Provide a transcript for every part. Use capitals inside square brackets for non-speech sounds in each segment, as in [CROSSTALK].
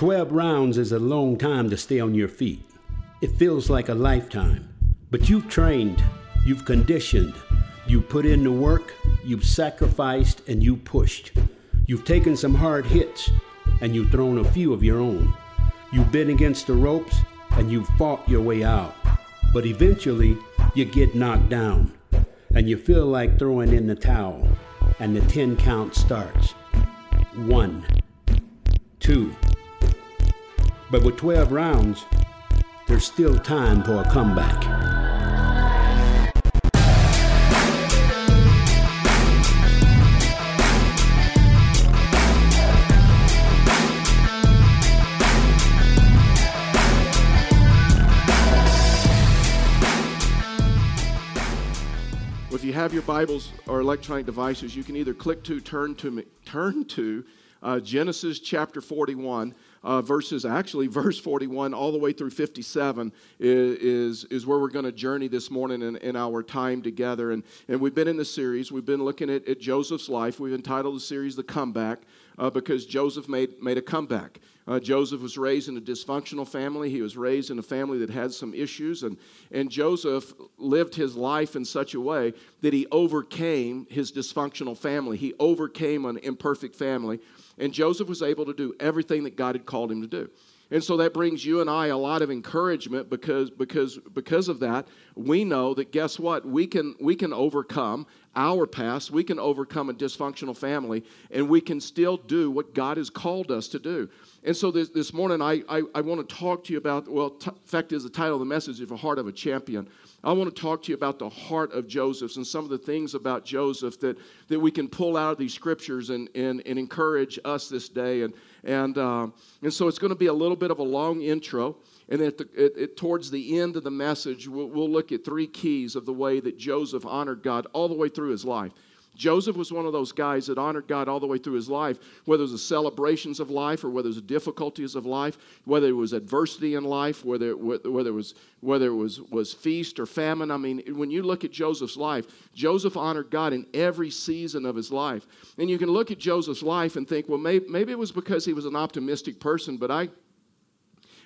12 rounds is a long time to stay on your feet. It feels like a lifetime. But you've trained, you've conditioned, you put in the work, you've sacrificed, and you pushed. You've taken some hard hits, and you've thrown a few of your own. You've been against the ropes, and you've fought your way out. But eventually, you get knocked down, and you feel like throwing in the towel, and the 10 count starts. One, two. But with 12 rounds, there's still time for a comeback. If you have your Bibles or electronic devices, you can either click to turn to turn to uh, Genesis chapter 41 uh, verses, actually, [LAUGHS] verse 41 all the way through 57 is, is, where we're going to journey this morning in, in our time together. And, and we've been in the series, we've been looking at, at Joseph's life. We've entitled the series The Comeback uh, because Joseph made, made a comeback. Uh, Joseph was raised in a dysfunctional family. He was raised in a family that had some issues. And, and Joseph lived his life in such a way that he overcame his dysfunctional family. He overcame an imperfect family. And Joseph was able to do everything that God had called him to do. And so that brings you and I a lot of encouragement because, because, because of that, we know that guess what? We can, we can overcome our past, we can overcome a dysfunctional family, and we can still do what God has called us to do. And so this, this morning, I, I, I want to talk to you about, well, t- fact is, the title of the message is The Heart of a Champion. I want to talk to you about the heart of Joseph and some of the things about Joseph that, that we can pull out of these scriptures and, and, and encourage us this day. And, and, uh, and so it's going to be a little bit of a long intro. And at the, it, it, towards the end of the message, we'll, we'll look at three keys of the way that Joseph honored God all the way through his life. Joseph was one of those guys that honored God all the way through his life, whether it was the celebrations of life or whether it was the difficulties of life, whether it was adversity in life, whether, whether it, was, whether it was, was feast or famine. I mean, when you look at Joseph's life, Joseph honored God in every season of his life. And you can look at Joseph's life and think, well, maybe, maybe it was because he was an optimistic person, but I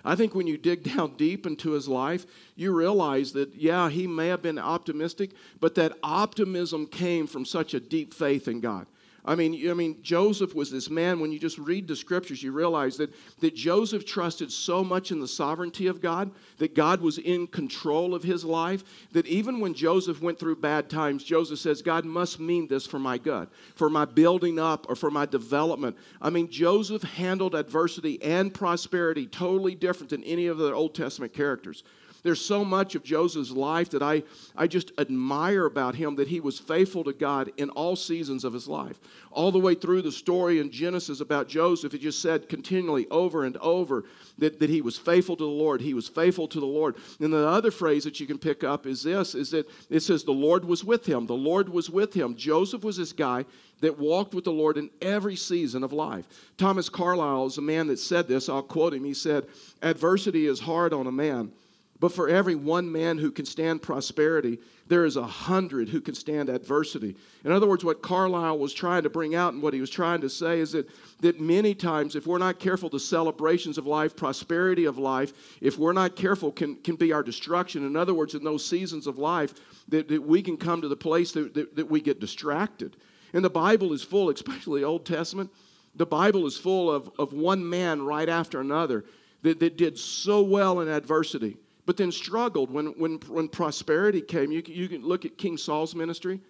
I think when you dig [LAUGHS] down deep into his life, you realize that, yeah, he may have been optimistic, but that optimism came from such a deep faith in God. I mean, I mean, Joseph was this man. When you just read the scriptures, you realize that, that Joseph trusted so much in the sovereignty of God, that God was in control of his life, that even when Joseph went through bad times, Joseph says, God must mean this for my good, for my building up, or for my development. I mean, Joseph handled adversity and prosperity totally different than any of the Old Testament characters. There's so much of Joseph's life that I, I just admire about him that he was faithful to God in all seasons of his life. All the way through the story in Genesis about Joseph, it just said continually over and over that, that he was faithful to the Lord. He was faithful to the Lord. And the other phrase that you can pick up is this is that it says the Lord was with him. The Lord was with him. Joseph was this guy that walked with the Lord in every season of life. Thomas Carlyle is a man that said this. I'll quote him. He said, Adversity is hard on a man but for every one man who can stand prosperity, there is a hundred who can stand adversity. In other words, what Carlyle was trying to bring out and what he was trying to say is that, that many times, if we're not careful, the celebrations of life, prosperity of life, if we're not careful, can, can be our destruction. In other words, in those seasons of life, that, that we can come to the place that, that, that we get distracted. And the Bible is full, [LAUGHS] especially Old Testament, the Bible is full of, of one man right after another that, that did so well in adversity but then struggled when, when, when prosperity came. You can, you can look at King Saul's ministry.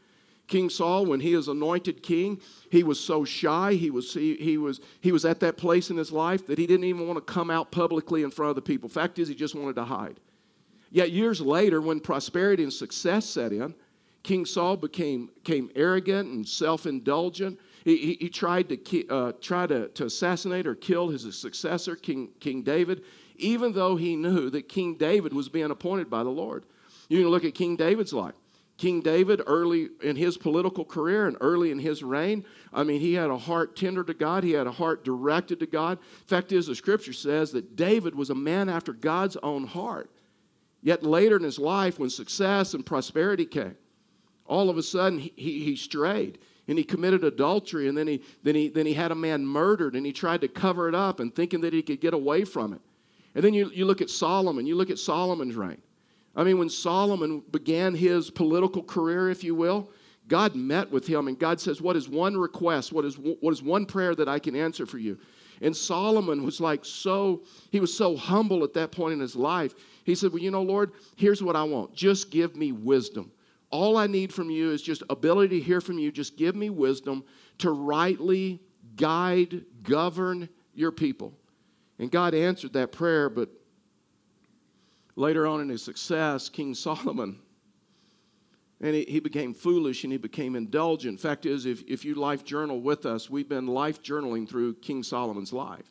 King Saul, when he is anointed king, he was so shy. He was, he, he, was, he was at that place in his life that he didn't even want to come out publicly in front of the people. Fact is, he just wanted to hide. Yet years later, when prosperity and success set in, King Saul became, became arrogant and self indulgent. He, he, he, tried, to, uh, try to, to assassinate or kill his successor, King, King David even though he knew that King David was being appointed by the Lord. You can look at King David's life. King David, early in his political career and early in his reign, I mean, he had a heart tender to God. He had a heart directed to God. Fact is, the scripture says that David was a man after God's own heart. Yet later in his life, when success and prosperity came, all of a sudden he, he, he strayed. and he committed adultery and then he, then, he, then he had a man murdered and he tried to cover it up and thinking that he could get away from it and then you, you look at solomon. You look at solomon's reign. I mean when solomon began his political career if you will god met with him and god says what is one request? What is, what is one prayer that i can answer for you? And solomon was like so he was so humble at that point in his life. He said well you know lord here's what i want. Just give me wisdom. All I need from you is just ability to hear from you. Just give me wisdom to rightly guide, govern your people. And God answered that prayer, but later on in his success, King Solomon, and he, he became foolish and he became indulgent. Fact is, if, if you life journal with us, we've been life journaling through King Solomon's life.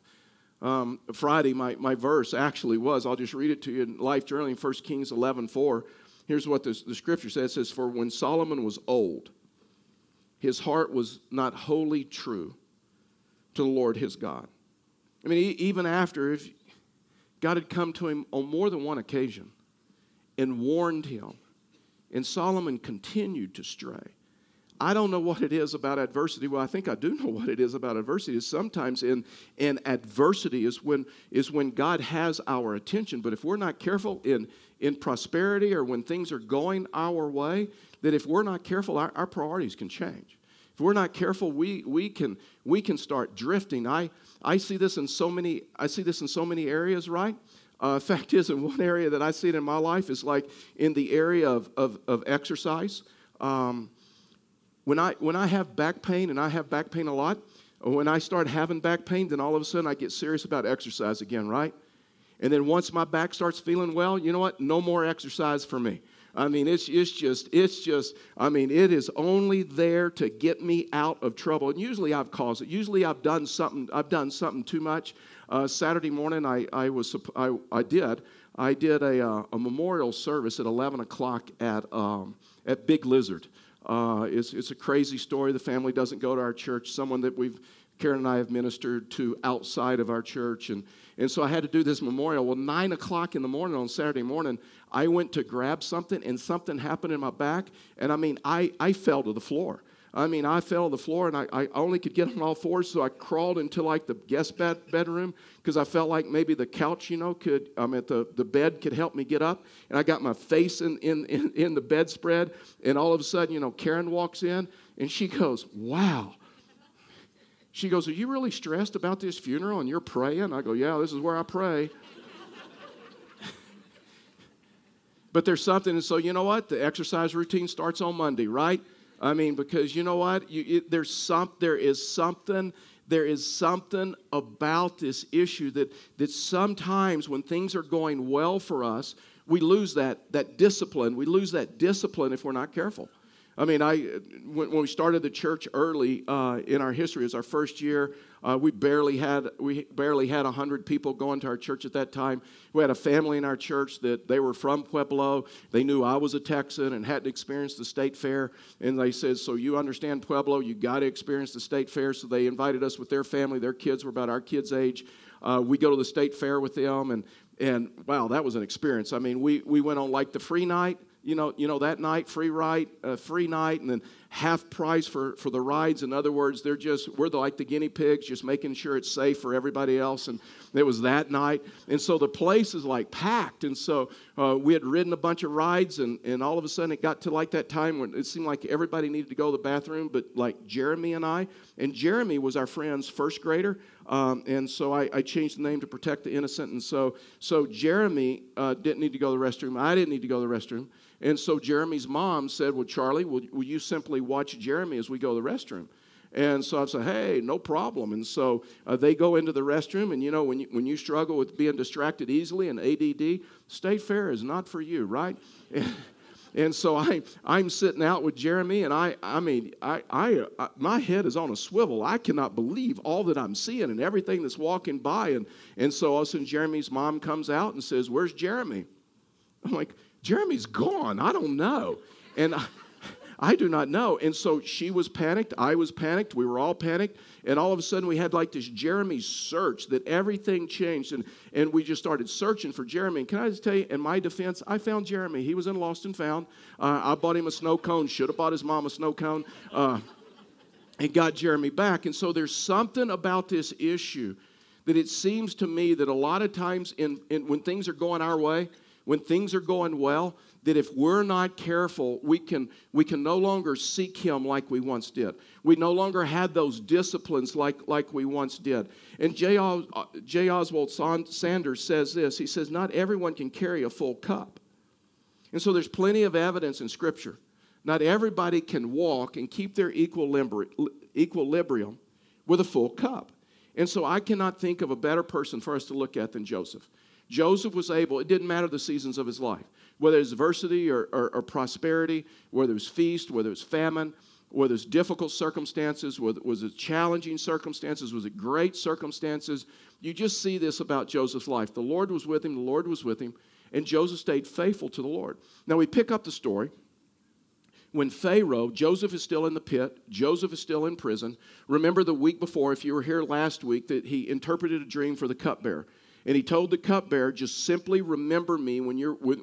Um, Friday, my, my verse actually was, I'll just read it to you in life journaling, 1 Kings 11 4. Here's what the, the scripture says it says, For when Solomon was old, his heart was not wholly true to the Lord his God. I mean, even after, if God had come to him on more than one occasion and warned him, and Solomon continued to stray. I don't know what it is about adversity. Well, I think I do know what it is about adversity. Is sometimes in, in adversity is when is when God has our attention. But if we're not careful in in prosperity or when things are going our way, that if we're not careful, our, our priorities can change. If we're not careful, we, we, can, we can start drifting. I, I see this in so many, I see this in so many areas, right? Uh, [LAUGHS] fact is, in one area that I see it in my life is like in the area of, of, of exercise. Um, when, I, when I have back pain, and I have back pain a lot, when I start having back pain, then all of a sudden I get serious about exercise again, right? And then once my back starts feeling well, you know what? No more exercise for me. I mean, it's, it's just, it's just, I mean, it is only there to get me out of trouble. And usually I've caused it. Usually I've done something, I've done something too much. Uh, Saturday morning, I, I was, I, I did, I did a, uh, a memorial service at 11 o'clock at, um, at Big Lizard. Uh, it's, it's a crazy story. The family doesn't go to our church. Someone that we've, Karen and I have ministered to outside of our church. And, and so I had to do this memorial. Well, nine o'clock in the morning on Saturday morning, I went to grab something and something happened in my back. And I mean, I, I fell to the floor. I mean, I fell to the floor and I, I only could get on all fours, so I crawled into like the guest bed, bedroom because I felt like maybe the couch, you know, could, I mean, the, the bed could help me get up. And I got my face in, in, in, in the bedspread. And all of a sudden, you know, Karen walks in and she goes, Wow she goes, Are you really stressed about this funeral and you're praying? I go, Yeah, this is where I pray. [LAUGHS] but there's something, and so you know what? The exercise routine starts on Monday, right? I mean, because you know what? You, it, there's some, there is something there is something about this issue that, that sometimes when things are going well for us, we lose that, that discipline. We lose that discipline if we're not careful. I mean, I when, we started the church early uh, in our history, it was our first year. Uh, we barely had we barely had hundred people going to our church at that time. We had a family in our church that they were from Pueblo. They knew I was a Texan and hadn't experienced the state fair, and they said, "So you understand Pueblo? You got to experience the state fair." So they invited us with their family. Their kids were about our kids' age. Uh, we go to the state fair with them, and and wow, that was an experience. I mean, we we went on like the free night you know, you know that night, free ride, uh, free night, and then half price for, for the rides. In other words, they're just, we're the, like the guinea pigs, just making sure it's safe for everybody else. And it was that night. And so the place is like packed. And so uh, we had ridden a bunch of rides, and, and all of a sudden it got to like that time when it seemed like everybody needed to go to the bathroom, but like Jeremy and I. And Jeremy was our friend's first grader. Um, and so I, I, changed the name to protect the innocent. And so, so Jeremy uh, didn't need to go to the restroom. I didn't need to go to the restroom. And so Jeremy's mom said, Well, Charlie, will, will you simply watch Jeremy as we go to the restroom? And so I said, hey, no problem. And so uh, they go into the restroom. And you know, when you, when you struggle with being distracted easily and ADD, State Fair is not for you, right? [LAUGHS] and so I, I'm sitting out with Jeremy, and I, I mean, I, I, I, my head is on a swivel. I cannot believe all that I'm seeing and everything that's walking by. And, and so all of a sudden, Jeremy's mom comes out and says, Where's Jeremy? I'm like, Jeremy's gone. I don't know. And I, I do not know. And so she was panicked. I was panicked. We were all panicked. And all of a sudden, we had like this Jeremy search that everything changed. And, and we just started searching for Jeremy. And can I just tell you, in my defense, I found Jeremy. He was in Lost and Found. Uh, I bought him a snow cone. Should have bought his mom a snow cone. Uh, and got Jeremy back. And so there's something about this issue that it seems to me that a lot of times in, in, when things are going our way, when things are going well, that if we're not careful, we can, we can no longer seek Him like we once did. We no longer had those disciplines like, like we once did. And J. Uh, J. Oswald Sanders says this He says, Not everyone can carry a full cup. And so there's plenty of evidence in Scripture. Not everybody can walk and keep their equilibrium with a full cup. And so I cannot think of a better person for us to look at than Joseph. Joseph was able, it didn't matter the seasons of his life, whether it was adversity or, or, or prosperity, whether it was feast, whether it was famine, whether it's difficult circumstances, whether was it challenging circumstances, was it great circumstances. You just see this about Joseph's life. The Lord was with him, the Lord was with him, and Joseph stayed faithful to the Lord. Now we pick up the story when Pharaoh, Joseph is still in the pit, Joseph is still in prison. Remember the week before, if you were here last week, that he interpreted a dream for the cupbearer. And he told the cupbearer, just simply remember me when you're with,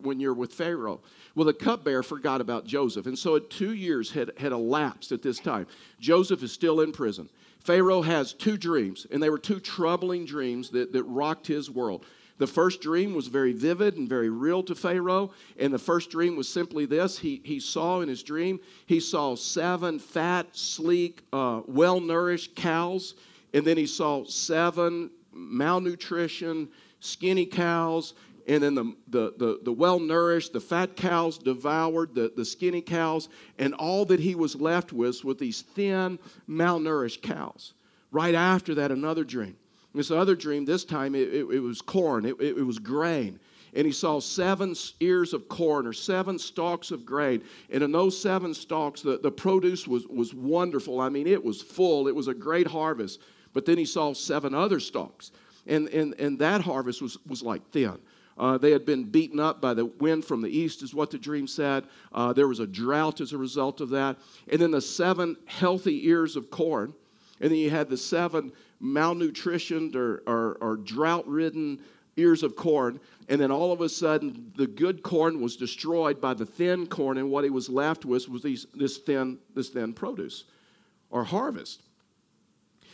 when you're with Pharaoh. Well, the cupbearer forgot about Joseph. And so two years had, had elapsed at this time. Joseph is still in prison. Pharaoh has two dreams, and they were two troubling dreams that, that rocked his world. The first dream was very vivid and very real to Pharaoh. And the first dream was simply this he, he saw in his dream, he saw seven fat, sleek, uh, well nourished cows. And then he saw seven malnutrition, skinny cows. And then the, the, the, the well nourished, the fat cows devoured the, the skinny cows. And all that he was left with was these thin, malnourished cows. Right after that, another dream. This other dream, this time it, it, it was corn, it, it, was grain. And he saw seven ears of corn or seven stalks of grain. And in those seven stalks, the, the produce was, was wonderful. I mean, it was full, it was a great harvest. But then he saw seven other stalks. And, and, and that harvest was, was like thin. Uh, they had been beaten up by the wind from the east, is what the dream said. Uh, there was a drought as a result of that. And then the seven healthy ears of corn. And then you had the seven malnutritioned or, or, or drought ridden ears of corn. And then all of a sudden, the good corn was destroyed by the thin corn, and what he was left with was these, this, thin, this thin produce or harvest.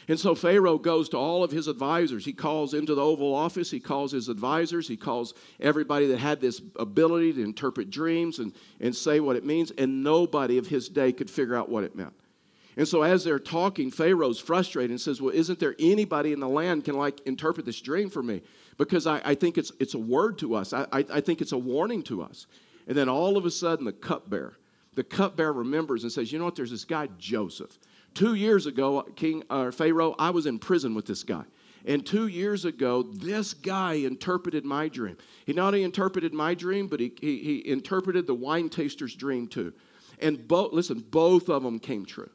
And so Pharaoh goes to all of his advisors. He calls into the Oval Office, he calls his advisors, he calls everybody that had this ability to interpret dreams and, and say what it means, and nobody of his day could figure out what it meant. And so as they're talking, Pharaoh's frustrated and says, Well, isn't there anybody in the land can like interpret this dream for me? Because I, I think it's, it's a word to us. I, I, I think it's a warning to us. And then all of a sudden, the cupbearer, the cupbearer remembers and says, You know what? There's this guy, Joseph. Two years ago, King uh, Pharaoh, I was in prison with this guy. And two years ago, this guy interpreted my dream. He not only interpreted my dream, but he, he, he interpreted the wine taster's dream too. And both, listen, both of them came true.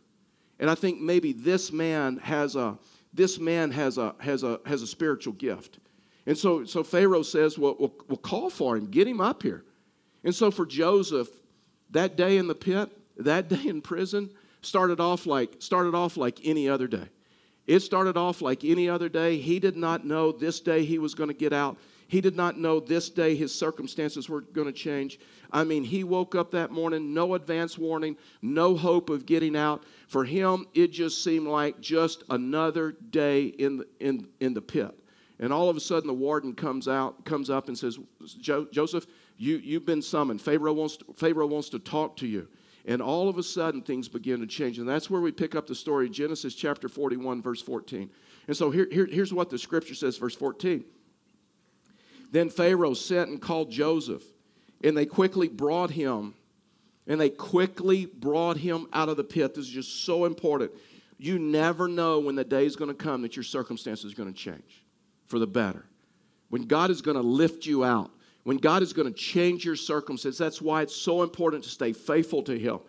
And I think maybe this man has a this man has a has a has a spiritual gift. And so so Pharaoh says, well, we'll, we'll call for him, get him up here. And so for Joseph, that day in the pit, that [LAUGHS] day in prison, started off like started off like any other day. It started off like any other day. He did not know this day he was going to get out. He did not know this day his circumstances were going to change. I mean, he woke up that morning, no advance warning, no hope of getting out. For him, it just seemed like just another day in the, in, in the pit. And all of a sudden, the warden comes out, comes up and says, Joseph, you, you've been summoned. Pharaoh wants, to, Pharaoh wants to talk to you. And all of a sudden, things begin to change. And that's where we pick up the story, Genesis chapter 41, verse 14. And so here, here, here's what the scripture says, verse 14. Then Pharaoh sent and called Joseph, and they quickly brought him, and they quickly brought him out of the pit. This is just so important. You never know when the day is going to come that your circumstances are going to change for the better. When God is going to lift you out, when God is going to change your circumstances. That's why it's so important to stay faithful to Him.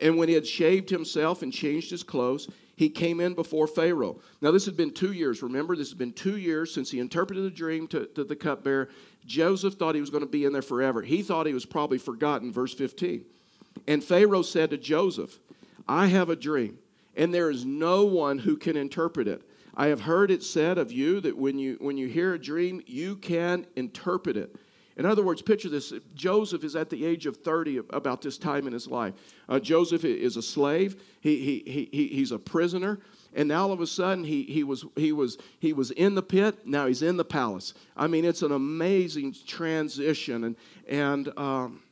And when he had shaved himself and changed his clothes, he came in before Pharaoh. Now, this had been two years. Remember, this has been two years since he interpreted the dream to, to the cupbearer. Joseph thought he was going to be in there forever. He thought he was probably forgotten, verse 15. And Pharaoh said to Joseph, I have a dream, and there is no one who can interpret it. I have heard it said of you that when you, when you hear a dream, you can interpret it. In other words, picture this Joseph is at the age of 30 about this time in his life. Uh, Joseph is a slave, he, he, he, he's a prisoner. And now all of a sudden he, he, was, he, was, he was in the pit, now he's in the palace. I mean, it's an amazing transition. And, and, um,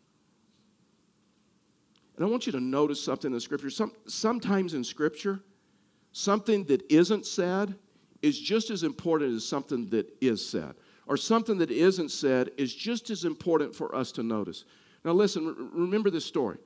and I want you to notice something in the scripture. Some, sometimes in scripture, something that isn't said is just as important as something that is said or something that isn't said is just as important for us to notice. Now, listen, remember this story.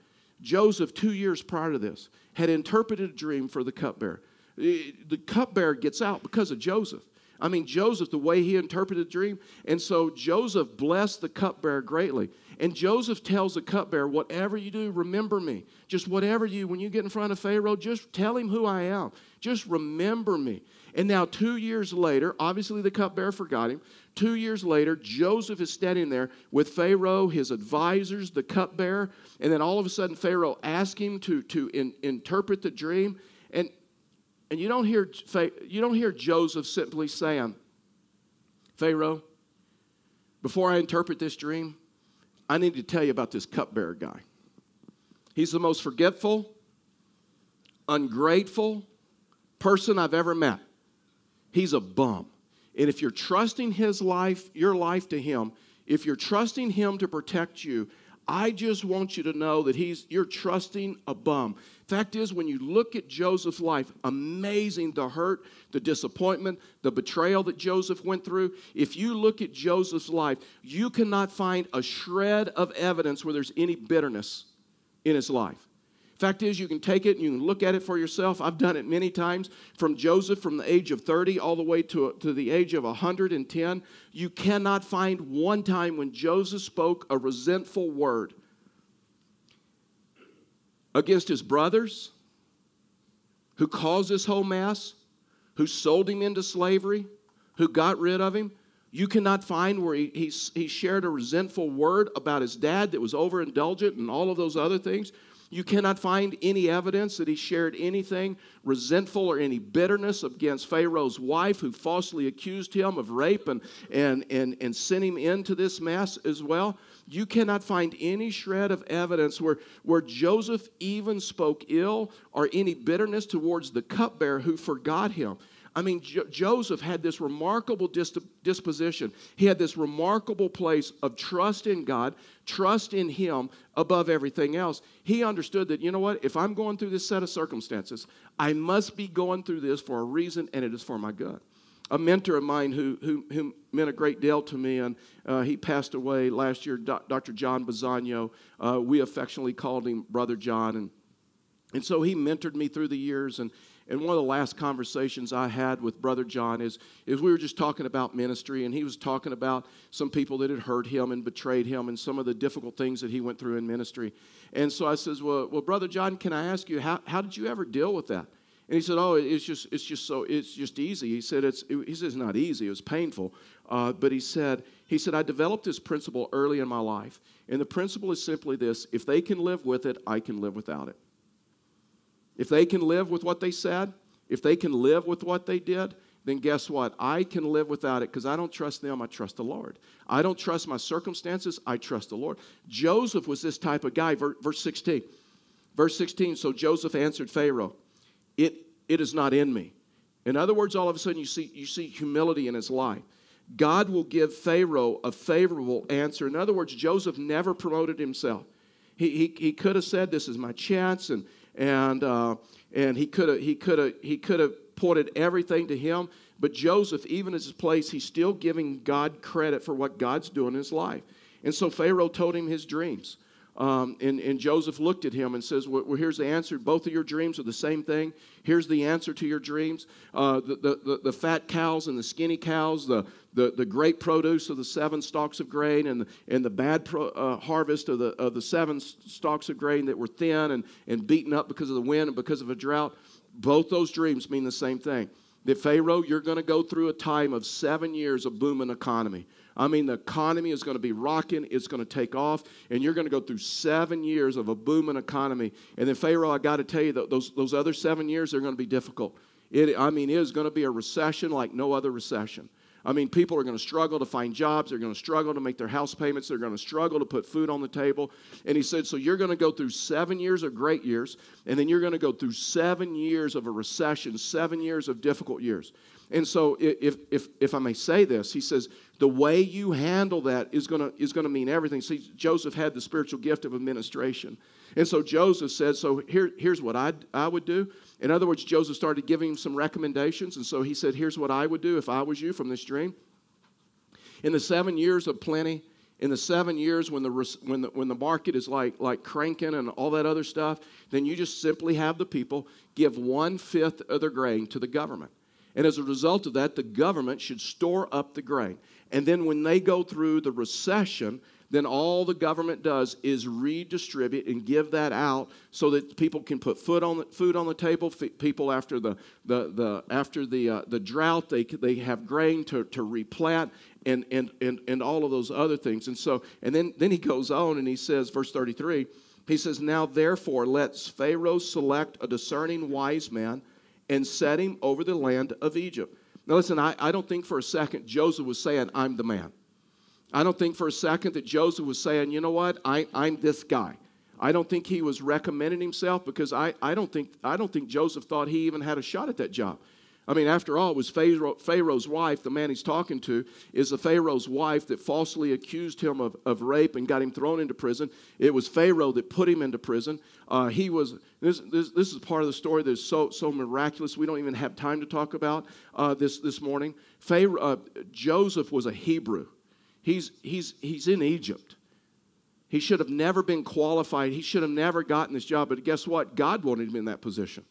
Joseph, two years prior to this, had interpreted a dream for the cupbearer. Eh, the cupbearer gets out because of Joseph. I mean, Joseph, the way he interpreted the dream. And so Joseph blessed the cupbearer greatly. And Joseph tells the cupbearer, whatever you do, remember me. Just whatever you, when you get in front of Pharaoh, just tell him who I am. Just remember me. And now, two years later, obviously the cupbearer forgot him. Two years later, Joseph is standing there with Pharaoh, his advisors, the cupbearer. And then all of a sudden, Pharaoh asks him to, to in, interpret the dream. And, and you, don't hear, you don't hear Joseph simply saying, Pharaoh, before I interpret this dream, I need to tell you about this cupbearer guy. He's the most forgetful, ungrateful person I've ever met. He's a bum. And if you're trusting his life, your life to him, if you're trusting him to protect you, I just want you to know that he's you're trusting a bum. Fact is, when you look at Joseph's life, amazing the hurt, the disappointment, the betrayal that Joseph went through. If you look at Joseph's life, you cannot find a shred of evidence where there's any bitterness in his life. Fact is, you can take it and you can look at it for yourself. I've done it many times from Joseph from the age of 30 all the way to, to the age of 110. You cannot find one time when Joseph spoke a resentful word against his brothers, who caused this whole mess, who sold him into slavery, who got rid of him. You cannot find where he, he, he shared a resentful word about his dad that was overindulgent and all of those other things. You cannot find any evidence that he shared anything resentful or any bitterness against Pharaoh's wife, who falsely accused him of rape and, and, and, and sent him into this mess as well. You cannot find any shred of evidence where, where Joseph even spoke ill or any bitterness towards the cupbearer who forgot him. I mean, jo- Joseph had this remarkable dis- disposition. He had this remarkable place of trust in God, trust in Him above everything else. He understood that, you know what, if I'm going through this set of circumstances, I must be going through this for a reason, and it is for my good. A mentor of mine who, who, who meant a great deal to me, and uh, he passed away last year, Dr. John Bazano. Uh, we affectionately called him Brother John. And, and so he mentored me through the years, and and one of the last conversations I had with Brother John is, is we were just talking about ministry, and he was talking about some people that had hurt him and betrayed him and some of the difficult things that he went through in ministry. And so I says, Well, well Brother John, can I ask you, how, how did you ever deal with that? And he said, "Oh, it's just, it's just so, it's just easy." He said, "It's, he says it's not easy. It was painful." Uh, but he said, he said, "I developed this principle early in my life, and the principle is simply this: if they can live with it, I can live without it." If they can live with what they said, if they can live with what they did, then guess what? I can live without it because I don't trust them, I trust the Lord. I don't trust my circumstances, I trust the Lord. Joseph was this type of guy, verse 16. Verse 16, so Joseph answered Pharaoh, It, it is not in me. In other words, all of a sudden you see, you see humility in his life. God will give Pharaoh a favorable answer. In other words, Joseph never promoted himself. He, he, he could have said, This is my chance, and, and uh, and he could have he could have he could have pointed everything to him. But Joseph, even at his place, he's still giving God credit for what God's doing in his life. And so Pharaoh told him his dreams. Um, and, and, Joseph looked at him and says, well, well, here's the answer. Both of your dreams are the same thing. Here's the answer to your dreams. Uh, the, the, the, the, fat cows and the skinny cows, the, the, the great produce of the seven stalks of grain and the, and the bad pro, uh, harvest of the, of the seven stalks of grain that were thin and, and beaten up because of the wind and because of a drought. Both those dreams mean the same thing. That Pharaoh, you're going to go through a time of seven years of booming economy. I mean, the economy is going to be rocking, it's going to take off, and you're going to go through seven years of a booming economy. And then, Pharaoh, I got to tell you, those, those other seven years are going to be difficult. It, I mean, it is going to be a recession like no other recession. I mean, people are going to struggle to find jobs. They're going to struggle to make their house payments. They're going to struggle to put food on the table. And he said, So you're going to go through seven years of great years, and then you're going to go through seven years of a recession, seven years of difficult years. And so, if, if, if I may say this, he says, the way you handle that is going to is going to mean everything. See, Joseph had the spiritual gift of administration. And so Joseph said, So here, here's what i I would do. In other words, Joseph started giving him some recommendations. And so he said, Here's what I would do if I was you from this dream. In the seven years of plenty, in the seven years when the, when the, when the market is like, like cranking and all that other stuff, then you just simply have the people give one fifth of their grain to the government. And as a result of that, the government should store up the grain. And then when they go through the recession, then all the government does is redistribute and give that out so that people can put food on the, food on the table. People after the, the, the, after the, uh, the drought, they, they have grain to, to replant and, and, and, and all of those other things. And so, and then, then he goes on and he says, verse 33, he says, Now therefore let Pharaoh select a discerning wise man and set him over the land of Egypt. Now listen, I, I don't think for a second Joseph was saying, I'm the man. I don't think for a second that Joseph was saying, you know what, I, I'm this guy. I don't think he was recommending himself because I, I, don't think, I don't think Joseph thought he even had a shot at that job. I mean, after all, it was Pharaoh, Pharaoh's wife, the man he's talking to, is the Pharaoh's wife that falsely accused him of, of rape and got him thrown into prison. It was Pharaoh that put him into prison. Uh, he was, this, this, this, is part of the story that's so, so miraculous, we don't even have time to talk about uh, this, this morning. Pharaoh, uh, Joseph was a Hebrew. He's, he's, he's in Egypt. He should have never been qualified. He should have never gotten this job. But guess what? God wanted him in that position.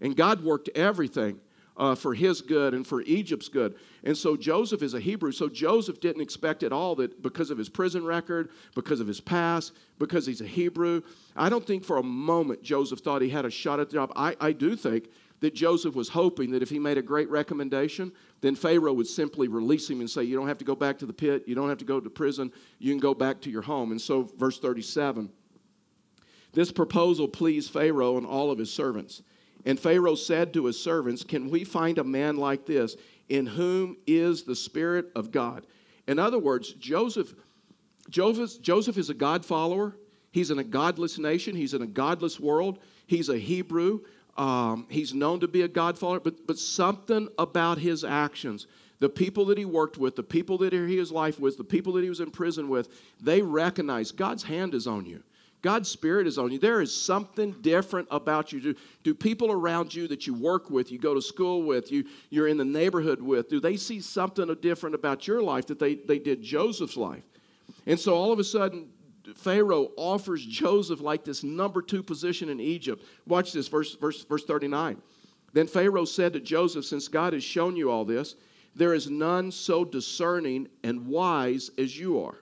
And God worked everything uh, for his good and for Egypt's good. And so Joseph is a Hebrew. So Joseph didn't expect at all that because of his prison record, because of his past, because he's a Hebrew. I don't think for a moment Joseph thought he had a shot at the job. I, I do think that Joseph was hoping that if he made a great recommendation, then Pharaoh would simply release him and say, You don't have to go back to the pit, you don't have to go to prison, you can go back to your home. And so, verse 37 this proposal pleased Pharaoh and all of his servants. And Pharaoh said to his servants, Can we find a man like this in whom is the Spirit of God? In other words, Joseph, Joseph, Joseph is a God follower. He's in a godless nation. He's in a godless world. He's a Hebrew. Um, he's known to be a God follower, but, but something about his actions, the people that he worked with, the people that he his life with, the people that he was in prison with, they recognize God's hand is on you. God's Spirit is on you. There is something different about you. Do, do people around you that you work with, you go to school with, you, you're in the neighborhood with, do they see something different about your life that they, they did Joseph's life? And so all of a sudden, Pharaoh offers Joseph like this number two position in Egypt. Watch this, verse, verse, verse 39. Then Pharaoh said to Joseph, Since God has shown you all this, there is none so discerning and wise as you are.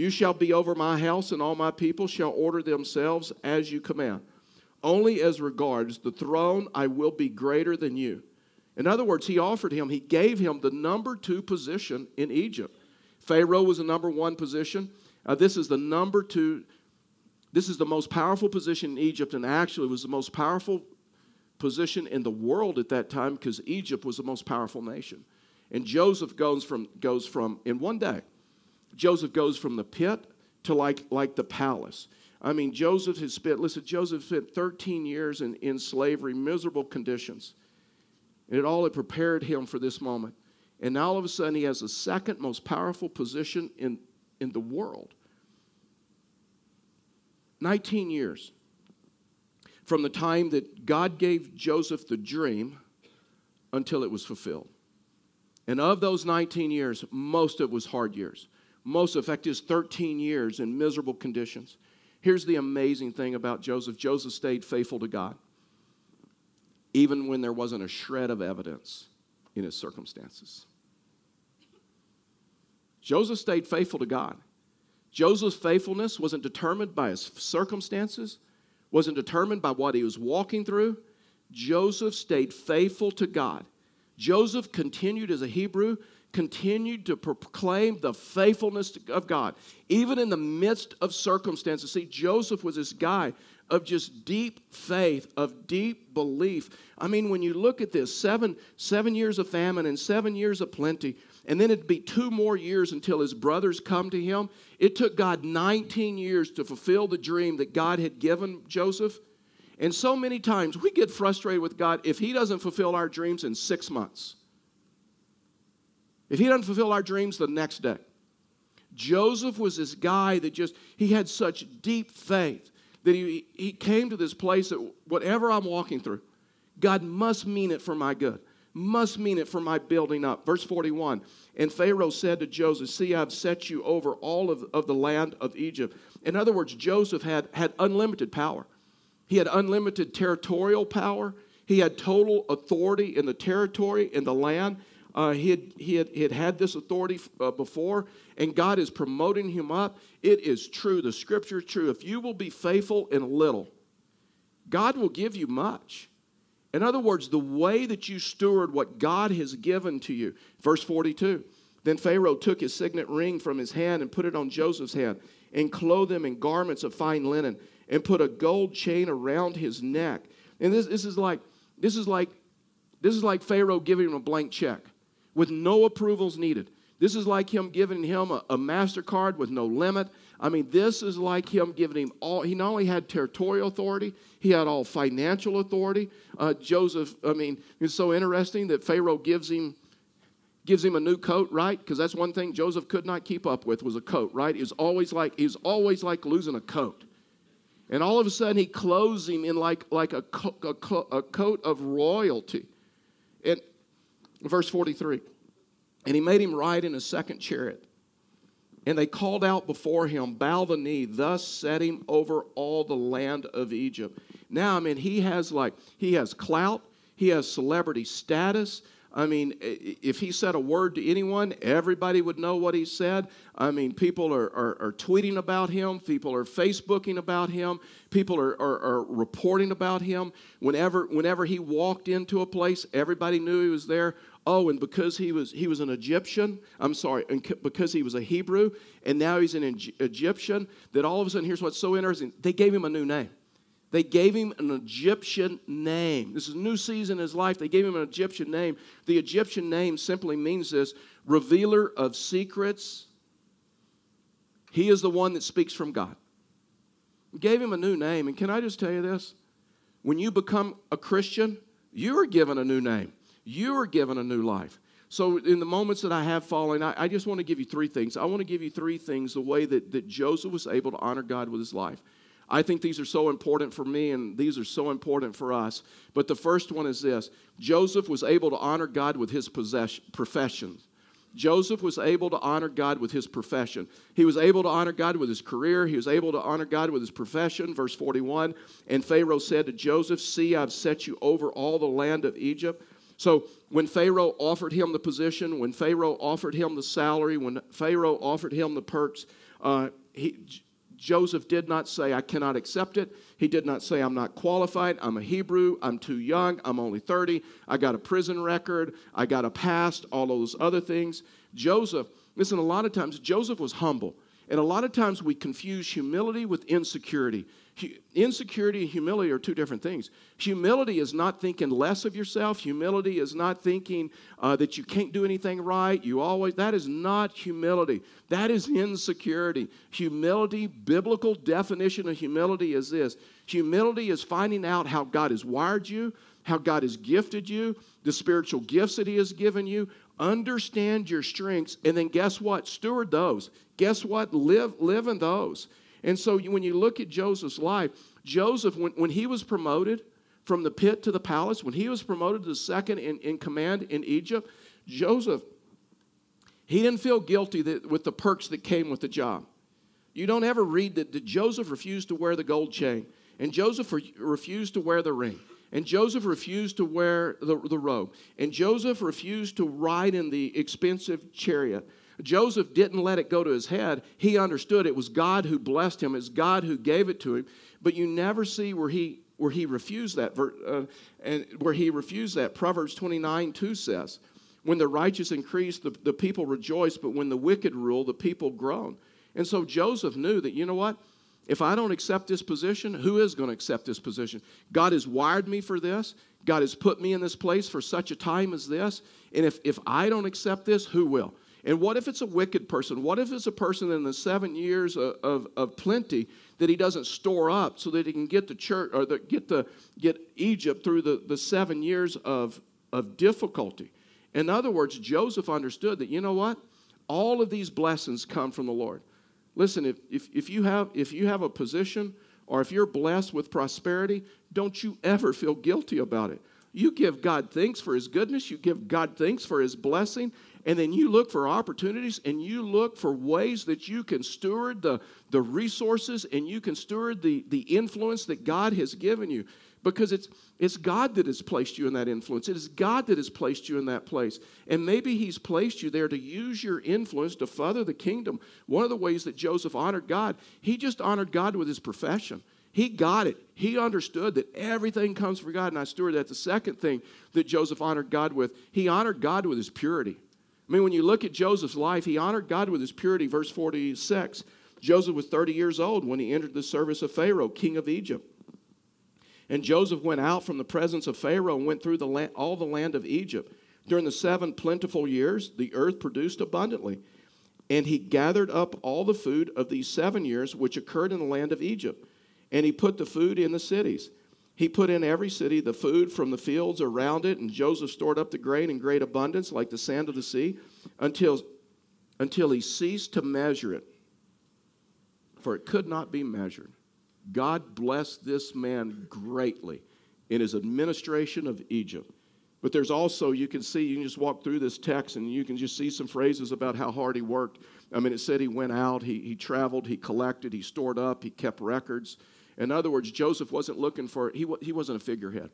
You shall be over my house, and all my people shall order themselves as you command. Only as regards the throne, I will be greater than you. In other words, he offered him, he gave him the number two position in Egypt. Pharaoh was the number one position. Uh, this is the number two, this is the most powerful position in Egypt, and actually was the most powerful position in the world at that time because Egypt was the most powerful nation. And Joseph goes from, goes from, in one day, Joseph goes from the pit to like, like the palace. I mean, Joseph has spent, listen, Joseph spent 13 years in, in slavery, miserable conditions. And it all had prepared him for this moment. And now all of a sudden he has the second most powerful position in, in the world. 19 years from the time that God gave Joseph the dream until it was fulfilled. And of those 19 years, most of it was hard years. Most, fact, is 13 years in miserable conditions. Here's the amazing thing about Joseph Joseph stayed faithful to God, even when there wasn't a shred of evidence in his circumstances. Joseph stayed faithful to God. Joseph's faithfulness wasn't determined by his circumstances, wasn't determined by what he was walking through. Joseph stayed faithful to God. Joseph continued as a Hebrew, continued to proclaim the faithfulness of God, even in the midst of circumstances. See, Joseph was this guy of just deep faith, of deep belief. I mean, when you look at this, seven, seven years of famine and seven years of plenty, and then it'd be two more years until his brothers come to him. It took God 19 years to fulfill the dream that God had given Joseph. And so many times we get frustrated with God if he doesn't fulfill our dreams in six months. If he doesn't fulfill our dreams the next day. Joseph was this guy that just, he had such deep faith that he, he came to this place that whatever I'm walking through, God must mean it for my good, must mean it for my building up. Verse 41 And Pharaoh said to Joseph, See, I've set you over all of, of the land of Egypt. In other words, Joseph had, had unlimited power, he had unlimited territorial power, he had total authority in the territory, in the land. Uh, he, had, he, had, he had had this authority uh, before, and God is promoting him up. It is true. The scripture is true. If you will be faithful in little, God will give you much. In other words, the way that you steward what God has given to you. Verse 42 Then Pharaoh took his signet ring from his hand and put it on Joseph's hand, and clothed him in garments of fine linen, and put a gold chain around his neck. And this, this is like this is like this is like Pharaoh giving him a blank check with no approvals needed. This is like him giving him a, a MasterCard with no limit. I mean, this is like him giving him all, he not only had territorial authority, he had all financial authority. Uh, Joseph, I mean, it's so interesting that Pharaoh gives him gives him a new coat, right? Because that's one thing Joseph could not keep up with was a coat, right? He was always like he was always like losing a coat. And all of a sudden he clothes him in like, like a, co- a, co- a coat of royalty. And verse 43. And he made him ride in a second chariot. And they called out before him, Bow the knee, thus set him over all the land of Egypt. Now, I mean, he has like, he has clout, he has celebrity status. I mean, if he said a word to anyone, everybody would know what he said. I mean, people are, are, are tweeting about him, people are Facebooking about him, people are, are, are, reporting about him. Whenever, whenever he walked into a place, everybody knew he was there. Oh, and because he was, he was an Egyptian, I'm sorry, and because he was a Hebrew, and now he's an Egyptian, that all of a sudden, here's what's so interesting they gave him a new name. They gave him an Egyptian name. This is a new season in his life. They gave him an Egyptian name. The Egyptian name simply means this revealer of secrets. He is the one that speaks from God. Gave him a new name. And can I just tell you this? When you become a Christian, you are given a new name, you are given a new life. So, in the moments that I have fallen, I, I just want to give you three things. I want to give you three things the way that, that Joseph was able to honor God with his life. I think these are so important for me and these are so important for us. But the first one is this Joseph was able to honor God with his possession, profession. Joseph was able to honor God with his profession. He was able to honor God with his career. He was able to honor God with his profession. Verse 41 And Pharaoh said to Joseph, See, I've set you over all the land of Egypt. So when Pharaoh offered him the position, when Pharaoh offered him the salary, when Pharaoh offered him the perks, uh, he, Joseph did not say, I cannot accept it. He did not say, I'm not qualified. I'm a Hebrew. I'm too young. I'm only 30. I got a prison record. I got a past, all those other things. Joseph, listen, a lot of times Joseph was humble. And a lot of times we confuse humility with insecurity. Insecurity and humility are two different things. Humility is not thinking less of yourself. Humility is not thinking uh, that you can't do anything right. You always, that is not humility. That is insecurity. Humility, biblical definition of humility is this humility is finding out how God has wired you, how God has gifted you, the spiritual gifts that He has given you. Understand your strengths, and then guess what? Steward those. Guess what? Live, live in those. And so when you look at Joseph's life, Joseph, when, when he was promoted from the pit to the palace, when he was promoted to the second in, in command in Egypt, Joseph, he didn't feel guilty that, with the perks that came with the job. You don't ever read that, that Joseph refused to wear the gold chain, and Joseph re- refused to wear the ring. And Joseph refused to wear the, the robe. And Joseph refused to ride in the expensive chariot. Joseph didn't let it go to his head. He understood it was God who blessed him, it's God who gave it to him. But you never see where he where he refused that uh, and where he refused that. Proverbs 29 2 says, When the righteous increase, the, the people rejoice, but when the wicked rule, the people groan. And so Joseph knew that, you know what? If I don't accept this position, who is going to accept this position? God has wired me for this. God has put me in this place for such a time as this. And if, if I don't accept this, who will? And what if it's a wicked person? What if it's a person in the seven years of, of, of plenty that he doesn't store up so that he can get the church or the, get, the, get Egypt through the, the seven years of, of difficulty? In other words, Joseph understood that, you know what? All of these blessings come from the Lord. Listen, if, if, if, you have, if you have a position or if you're blessed with prosperity, don't you ever feel guilty about it. You give God thanks for His goodness, you give God thanks for His blessing, and then you look for opportunities and you look for ways that you can steward the, the resources and you can steward the, the influence that God has given you because it's, it's God that has placed you in that influence. It is God that has placed you in that place. And maybe He's placed you there to use your influence to further the kingdom. One of the ways that Joseph honored God, he just honored God with his profession. He got it. He understood that everything comes from God. And I steward that. The second thing that Joseph honored God with, he honored God with his purity. I mean, when you look at Joseph's life, he honored God with his purity. Verse 46 Joseph was 30 years old when he entered the service of Pharaoh, king of Egypt. And Joseph went out from the presence of Pharaoh and went through the land, all the land of Egypt. During the seven plentiful years, the earth produced abundantly. And he gathered up all the food of these seven years which occurred in the land of Egypt. And he put the food in the cities. He put in every city the food from the fields around it, and Joseph stored up the grain in great abundance, like the sand of the sea, until, until he ceased to measure it, for it could not be measured. God blessed this man greatly in his administration of Egypt. But there's also, you can see, you can just walk through this text and you can just see some phrases about how hard he worked. I mean, it said he went out, he, he traveled, he collected, he stored up, he kept records. In other words, Joseph wasn't looking for, he, he wasn't a figurehead.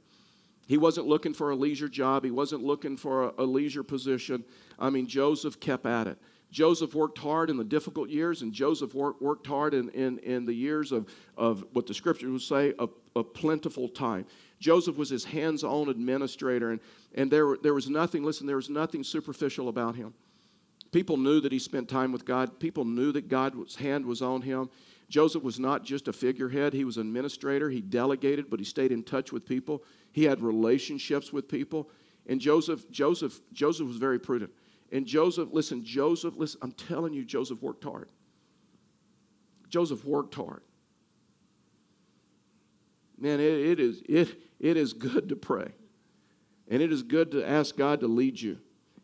He wasn't looking for a leisure job. He wasn't looking for a, a leisure position. I mean, Joseph kept at it. Joseph worked hard in the difficult years, and Joseph work, worked hard in, in, in the years of, of what the scriptures would say, a, a plentiful time. Joseph was his hands on administrator, and, and there, there was nothing, listen, there was nothing superficial about him. People knew that he spent time with God, people knew that God's hand was on him. Joseph was not just a figurehead, he was an administrator. He delegated, but he stayed in touch with people. He had relationships with people. And Joseph, Joseph, Joseph was very prudent. And Joseph, listen, Joseph, listen, I'm telling you, Joseph worked hard. Joseph worked hard. Man, it, it, is, it, it is good to pray. And it is good to ask God to lead you.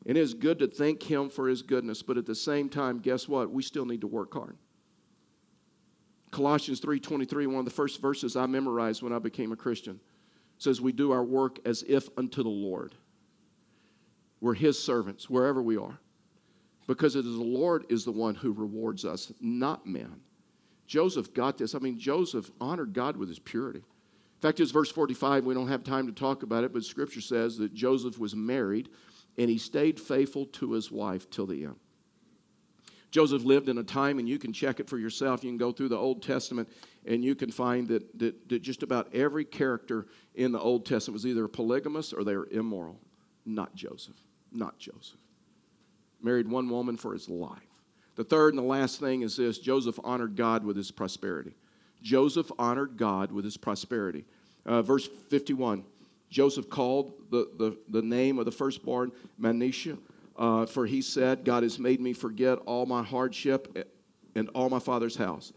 And it is good to thank Him for His goodness. But at the same time, guess what? We still need to work hard. Colossians 3.23, one of the first verses I memorized when I became a Christian, says, We do our work as if unto the Lord. We're His servants wherever we are. Because it is the Lord is the one who rewards us, not man. Joseph got this. I mean, Joseph honored God with his purity. In fact, it's verse 45. We don't have time to talk about it, but scripture says that Joseph was married and he stayed faithful to his wife till the end. Joseph lived in a time, and you can check it for yourself. You can go through the Old Testament and you can find that, that, that just about every character in the Old Testament was either polygamous or they were immoral. Not Joseph. Not Joseph. Married one woman for his life. The third and the last thing is this Joseph honored God with his prosperity. Joseph honored God with his prosperity. Uh, verse 51 Joseph called the, the, the name of the firstborn Manasseh, uh, for he said, God has made me forget all my hardship and all my father's house.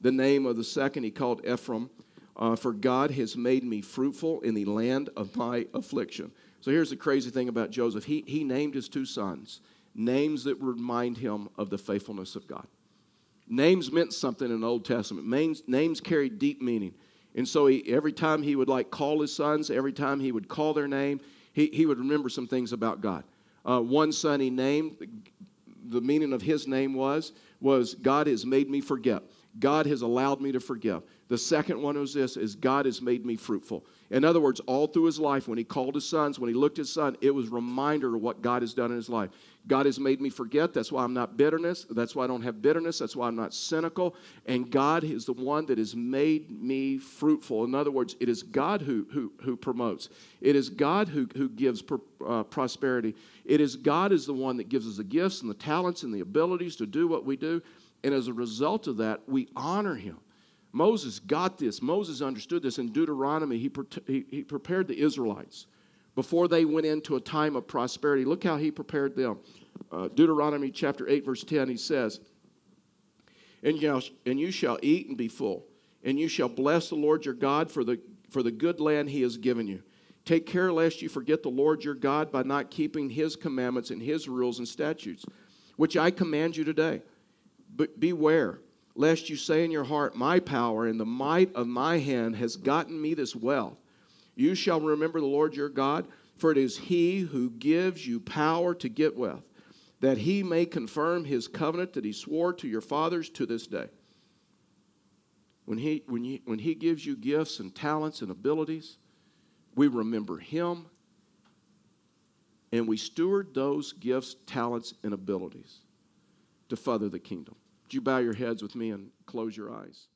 The name of the second he called Ephraim, uh, for God has made me fruitful in the land of my affliction. So here's the crazy thing about Joseph. He, he named his two sons names that remind him of the faithfulness of God. Names meant something in the Old Testament. Names, names carried deep meaning. And so he, every time he would like call his sons, every time he would call their name, he, he would remember some things about God. Uh, one son he named, the meaning of his name was, was God has made me forget. God has allowed me to forgive. The second one was this is God has made me fruitful. In other words, all through his life, when he called his sons, when he looked at his son, it was reminder of what God has done in his life. God has made me forget. That's why I'm not bitterness. That's why I don't have bitterness. That's why I'm not cynical. And God is the one that has made me fruitful. In other words, it is God who, who, who promotes. It is God who, who gives uh, prosperity. It is God is the one that gives us the gifts and the talents and the abilities to do what we do. And as a result of that, we honor him. Moses got this. Moses understood this. In Deuteronomy, he, he, he prepared the Israelites before they went into a time of prosperity. Look how he prepared them. Uh, Deuteronomy chapter 8, verse 10, he says, and you, shall, and you shall eat and be full, and you shall bless the Lord your God for the, for the good land he has given you. Take care lest you forget the Lord your God by not keeping his commandments and his rules and statutes, which I command you today. But beware lest you say in your heart, My power and the might of my hand has gotten me this wealth. You shall remember the Lord your God, for it is he who gives you power to get wealth, that he may confirm his covenant that he swore to your fathers to this day. When he, when, he, when he gives you gifts and talents and abilities, we remember him and we steward those gifts, talents, and abilities to further the kingdom. Would you bow your heads with me and close your eyes?